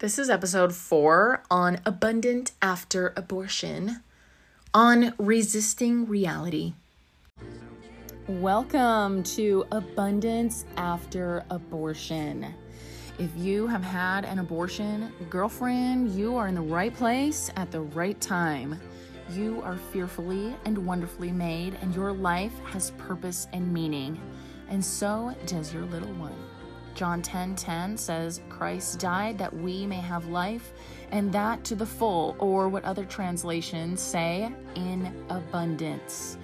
This is episode four on abundant after abortion, on resisting reality. Welcome to Abundance After Abortion. If you have had an abortion, girlfriend, you are in the right place at the right time. You are fearfully and wonderfully made, and your life has purpose and meaning, and so does your little one. John 10:10 10, 10 says, "Christ died that we may have life, and that to the full," or what other translations say, "in abundance."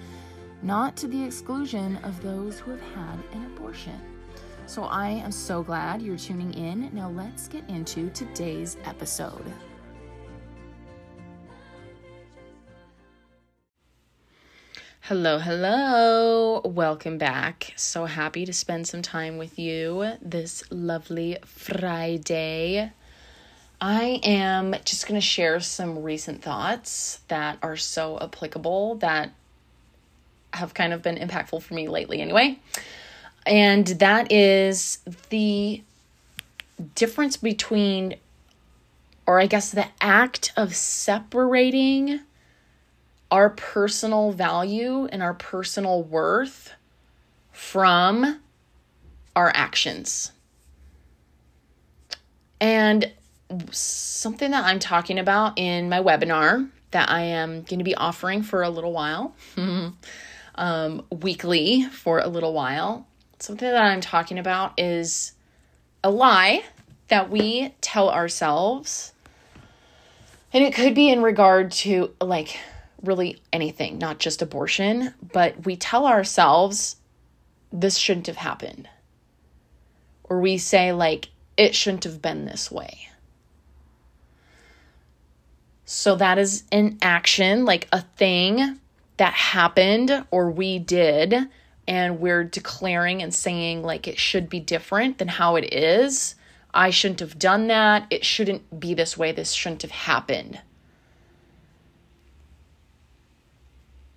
Not to the exclusion of those who have had an abortion. So I am so glad you're tuning in. Now let's get into today's episode. Hello, hello. Welcome back. So happy to spend some time with you this lovely Friday. I am just going to share some recent thoughts that are so applicable that have kind of been impactful for me lately, anyway. And that is the difference between, or I guess the act of separating our personal value and our personal worth from our actions. And something that I'm talking about in my webinar that I am going to be offering for a little while, um, weekly for a little while, something that I'm talking about is a lie that we tell ourselves. And it could be in regard to like really anything, not just abortion, but we tell ourselves this shouldn't have happened. Or we say, like, it shouldn't have been this way. So that is an action, like a thing that happened or we did, and we're declaring and saying, like, it should be different than how it is. I shouldn't have done that. It shouldn't be this way. This shouldn't have happened.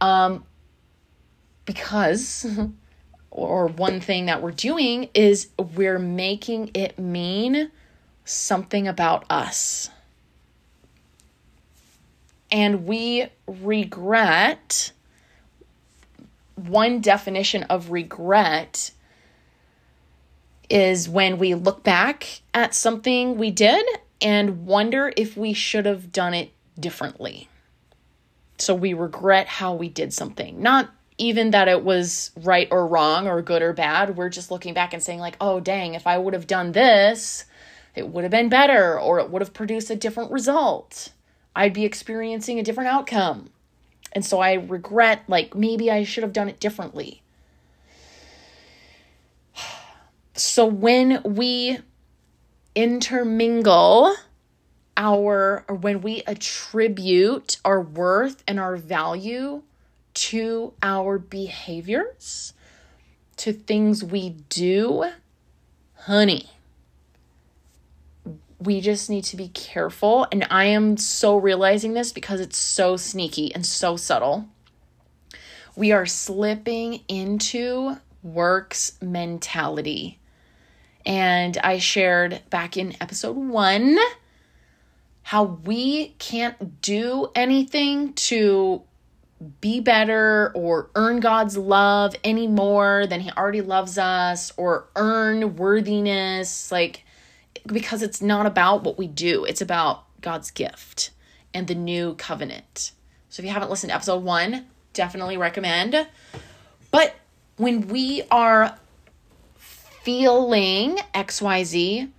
Um, because, or one thing that we're doing is we're making it mean something about us. And we regret, one definition of regret is when we look back at something we did and wonder if we should have done it differently. So we regret how we did something. Not even that it was right or wrong or good or bad. We're just looking back and saying, like, oh, dang, if I would have done this, it would have been better or it would have produced a different result. I'd be experiencing a different outcome. And so I regret, like, maybe I should have done it differently. So when we intermingle our or when we attribute our worth and our value to our behaviors, to things we do, honey, we just need to be careful. And I am so realizing this because it's so sneaky and so subtle. We are slipping into works mentality. And I shared back in episode one how we can't do anything to be better or earn God's love any more than He already loves us or earn worthiness. Like, because it's not about what we do, it's about God's gift and the new covenant. So, if you haven't listened to episode one, definitely recommend. But when we are feeling XYZ,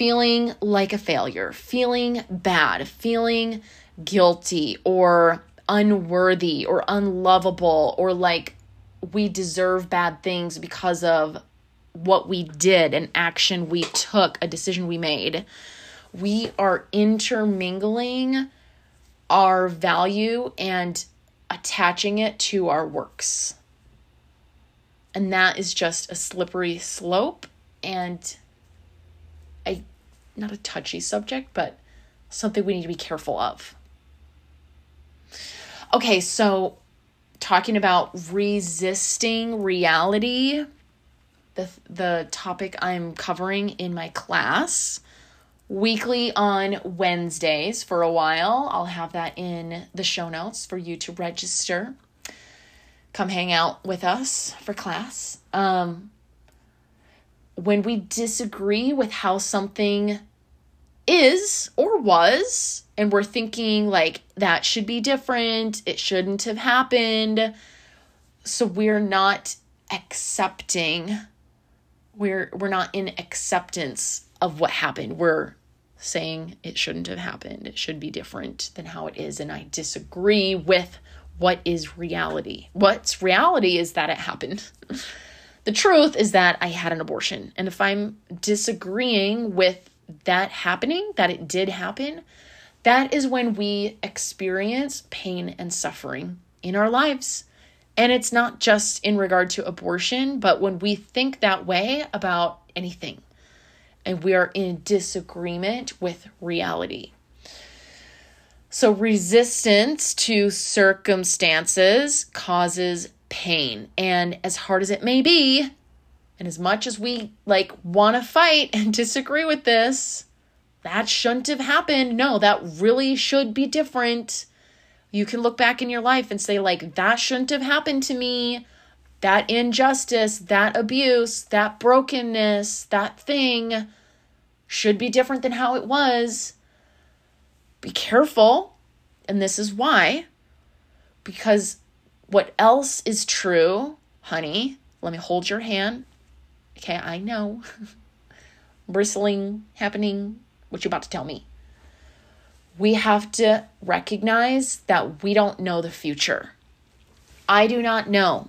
feeling like a failure, feeling bad, feeling guilty or unworthy or unlovable or like we deserve bad things because of what we did, an action we took, a decision we made. We are intermingling our value and attaching it to our works. And that is just a slippery slope and a not a touchy subject, but something we need to be careful of. Okay, so talking about resisting reality, the the topic I'm covering in my class weekly on Wednesdays for a while. I'll have that in the show notes for you to register. Come hang out with us for class. Um, when we disagree with how something is or was, and we're thinking like that should be different, it shouldn't have happened. So we're not accepting we're we're not in acceptance of what happened. We're saying it shouldn't have happened. It should be different than how it is and I disagree with what is reality. What's reality is that it happened. the truth is that I had an abortion. And if I'm disagreeing with that happening, that it did happen, that is when we experience pain and suffering in our lives. And it's not just in regard to abortion, but when we think that way about anything and we are in disagreement with reality. So, resistance to circumstances causes pain. And as hard as it may be, and as much as we like want to fight and disagree with this, that shouldn't have happened. No, that really should be different. You can look back in your life and say, like, that shouldn't have happened to me. That injustice, that abuse, that brokenness, that thing should be different than how it was. Be careful. And this is why. Because what else is true, honey? Let me hold your hand. Okay, I know. Bristling, happening. What you about to tell me? We have to recognize that we don't know the future. I do not know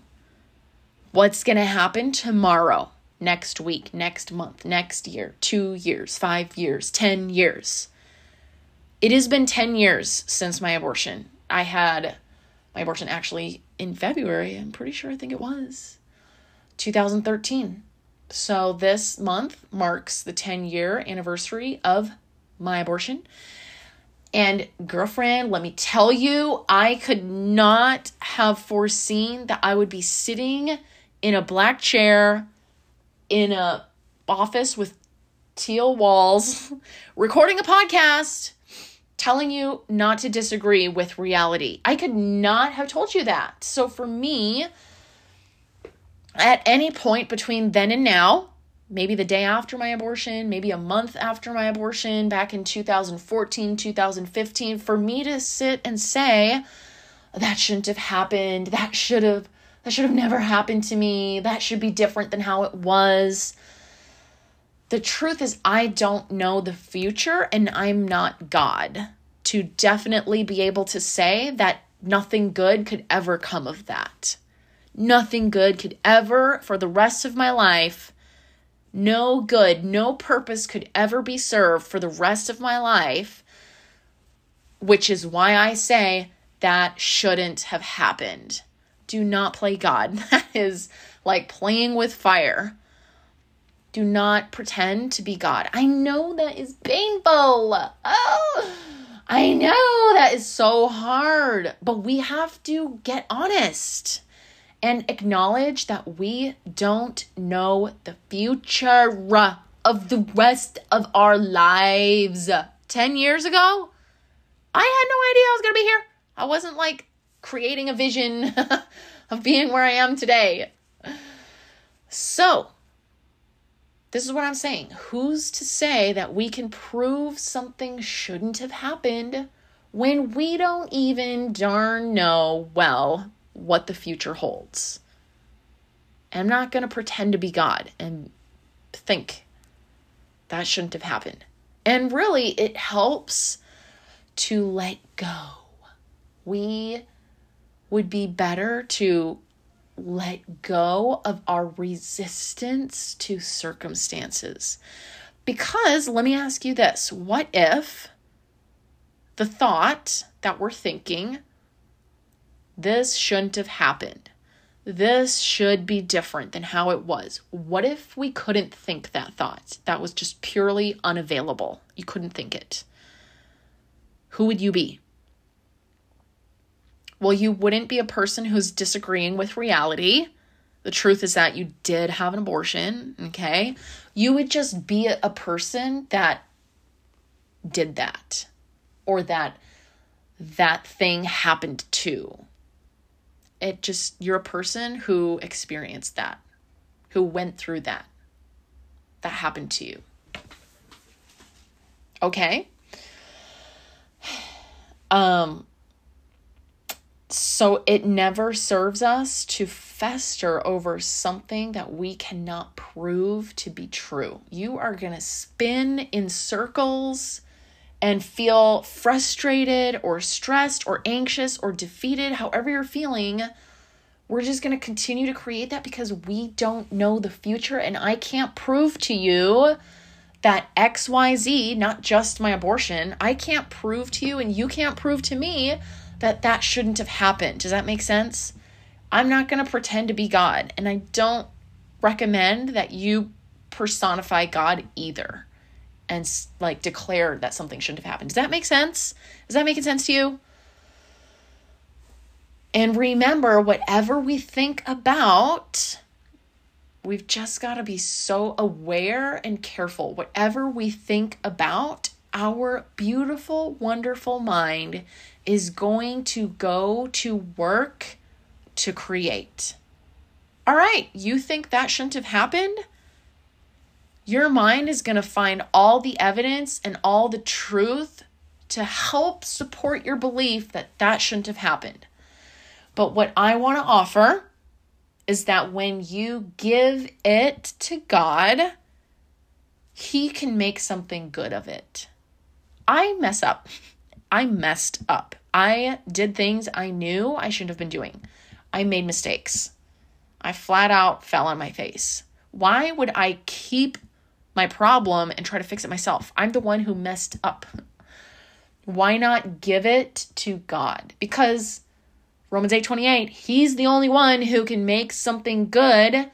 what's going to happen tomorrow, next week, next month, next year, two years, five years, 10 years. It has been 10 years since my abortion. I had my abortion actually in February, I'm pretty sure I think it was 2013. So this month marks the 10 year anniversary of my abortion. And girlfriend, let me tell you, I could not have foreseen that I would be sitting in a black chair in a office with teal walls recording a podcast telling you not to disagree with reality. I could not have told you that. So for me, at any point between then and now, maybe the day after my abortion, maybe a month after my abortion, back in 2014, 2015, for me to sit and say, that shouldn't have happened, that should have that should have never happened to me, that should be different than how it was. The truth is I don't know the future and I'm not God to definitely be able to say that nothing good could ever come of that. Nothing good could ever for the rest of my life no good, no purpose could ever be served for the rest of my life, which is why I say that shouldn't have happened. Do not play God. That is like playing with fire. Do not pretend to be God. I know that is painful. Oh, I know that is so hard, but we have to get honest and acknowledge that we don't know the future of the rest of our lives. 10 years ago, I had no idea I was going to be here. I wasn't like creating a vision of being where I am today. So, this is what I'm saying. Who's to say that we can prove something shouldn't have happened when we don't even darn know, well, what the future holds. I'm not going to pretend to be God and think that shouldn't have happened. And really, it helps to let go. We would be better to let go of our resistance to circumstances. Because let me ask you this what if the thought that we're thinking this shouldn't have happened. This should be different than how it was. What if we couldn't think that thought? That was just purely unavailable. You couldn't think it. Who would you be? Well, you wouldn't be a person who's disagreeing with reality. The truth is that you did have an abortion, okay? You would just be a person that did that or that that thing happened to. It just, you're a person who experienced that, who went through that. That happened to you. Okay? Um, so it never serves us to fester over something that we cannot prove to be true. You are going to spin in circles and feel frustrated or stressed or anxious or defeated, however you're feeling. We're just going to continue to create that because we don't know the future. And I can't prove to you that XYZ, not just my abortion, I can't prove to you and you can't prove to me that that shouldn't have happened. Does that make sense? I'm not going to pretend to be God, and I don't recommend that you personify God either and like declare that something shouldn't have happened. Does that make sense? Is that making sense to you? And remember, whatever we think about, we've just got to be so aware and careful. Whatever we think about, our beautiful, wonderful mind is going to go to work to create. All right, you think that shouldn't have happened? Your mind is going to find all the evidence and all the truth to help support your belief that that shouldn't have happened. But what I want to offer is that when you give it to God, He can make something good of it. I mess up. I messed up. I did things I knew I shouldn't have been doing. I made mistakes. I flat out fell on my face. Why would I keep my problem and try to fix it myself? I'm the one who messed up. Why not give it to God? Because Romans 8:28, he's the only one who can make something good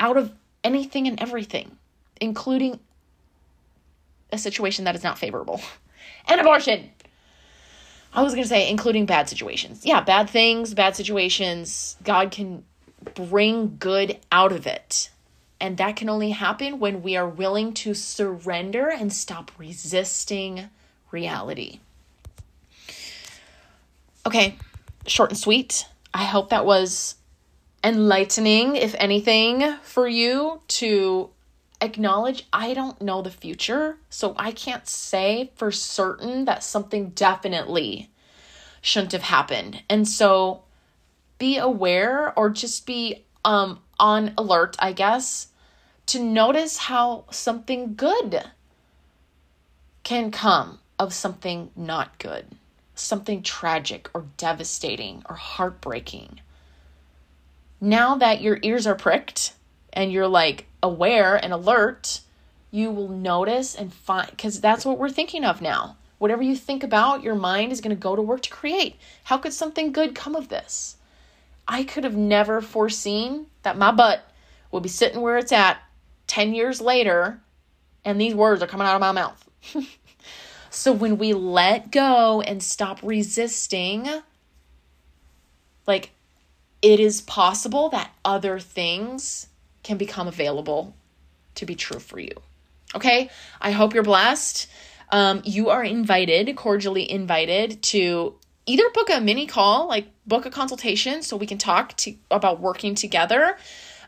out of anything and everything, including a situation that is not favorable. And abortion. I was going to say, including bad situations. Yeah, bad things, bad situations. God can bring good out of it. And that can only happen when we are willing to surrender and stop resisting reality. Okay, short and sweet. I hope that was enlightening, if anything, for you to acknowledge I don't know the future, so I can't say for certain that something definitely shouldn't have happened. And so be aware or just be um on alert, I guess, to notice how something good can come of something not good, something tragic or devastating or heartbreaking. Now that your ears are pricked and you're like, aware and alert, you will notice and find, because that's what we're thinking of now. Whatever you think about, your mind is going to go to work to create. How could something good come of this? I could have never foreseen that my butt would be sitting where it's at 10 years later and these words are coming out of my mouth. so when we let go and stop resisting, like it is possible that other things can become available to be true for you. Okay, I hope you're blessed. Um, you are invited, cordially invited, to either book a mini call, like book a consultation so we can talk to, about working together,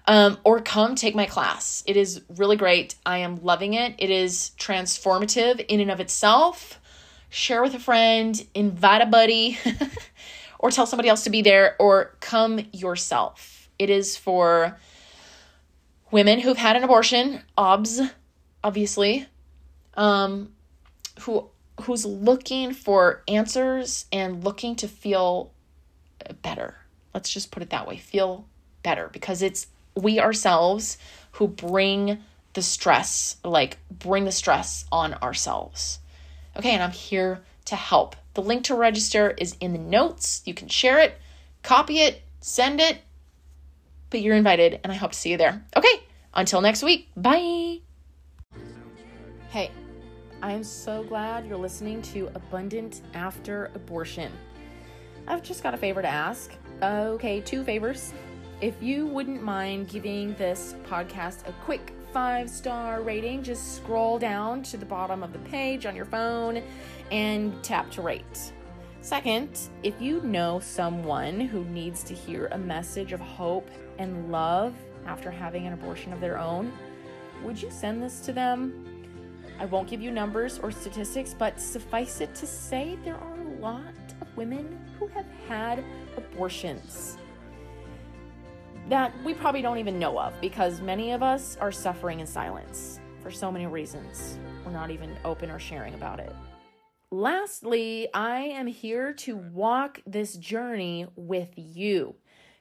um, or come take my class. It is really great. I am loving it. It is transformative in and of itself. Share with a friend, invite a buddy, or tell somebody else to be there, or come yourself. It is for women who've had an abortion, obs, obviously, um, who who's looking for answers and looking to feel better. Let's just put it that way. Feel better because it's we ourselves who bring the stress, like bring the stress on ourselves. Okay, and I'm here to help. The link to register is in the notes. You can share it, copy it, send it, but you're invited, and I hope to see you there. Okay, until next week, bye. Hey, I'm so glad you're listening to Abundant After Abortion. I've just got a favor to ask. Okay, two favors. If you wouldn't mind giving this podcast a quick five star rating, just scroll down to the bottom of the page on your phone and tap to rate. Second, if you know someone who needs to hear a message of hope and love after having an abortion of their own, would you send this to them? I won't give you numbers or statistics, but suffice it to say there are a lot of women who have had abortions that we probably don't even know of because many of us are suffering in silence for so many reasons. We're not even open or sharing about it. Lastly, I am here to walk this journey with you.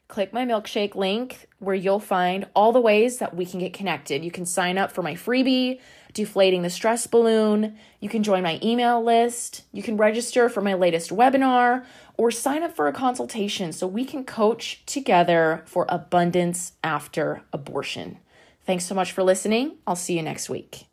Click my milkshake link where you'll find all the ways that we can get connected. You can sign up for my freebie, Deflating the Stress Balloon. You can join my email list. You can register for my latest webinar or sign up for a consultation so we can coach together for abundance after abortion. Thanks so much for listening. I'll see you next week.